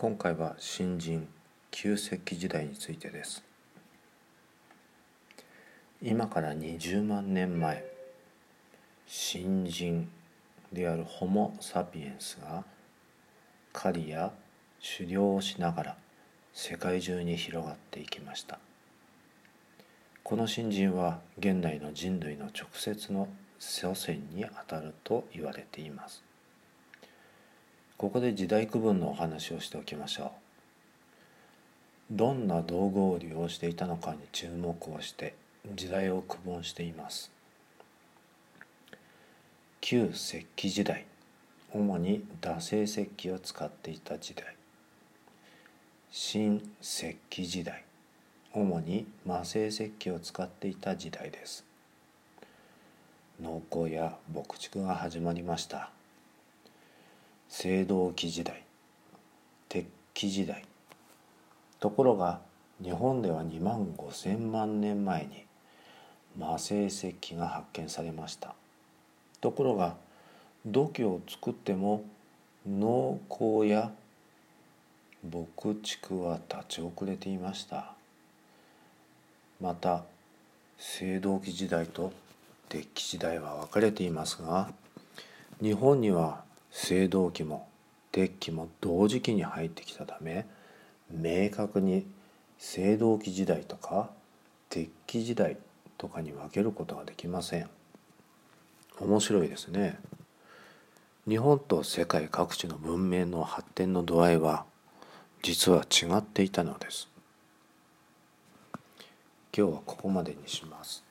今回は新人旧石器時代についてです。今から20万年前新人であるホモ・サピエンスが狩りや狩猟をしながら世界中に広がっていきました。この新人は現代の人類の直接の祖先にあたると言われています。ここで時代区分のお話をしておきましょう。どんな道具を利用していたのかに注目をして時代を区分しています。旧石器時代主に惰性石器を使っていた時代。新石器時代主に魔性石器を使っていた時代です。農耕や牧畜が始まりました。青銅器時代鉄器時代。ところが日本では2万5,000万年前に魔性石器が発見されました。ところが土器を作っても農耕や牧畜は立ち遅れていました。また青銅器時代と鉄器時代は分かれていますが日本には青銅器も鉄器も同時期に入ってきたため明確に青銅器時代とか鉄器時代とかに分けることができません。面白いですね。日本と世界各地の文明の発展の度合いは実は違っていたのです。今日はここまでにします。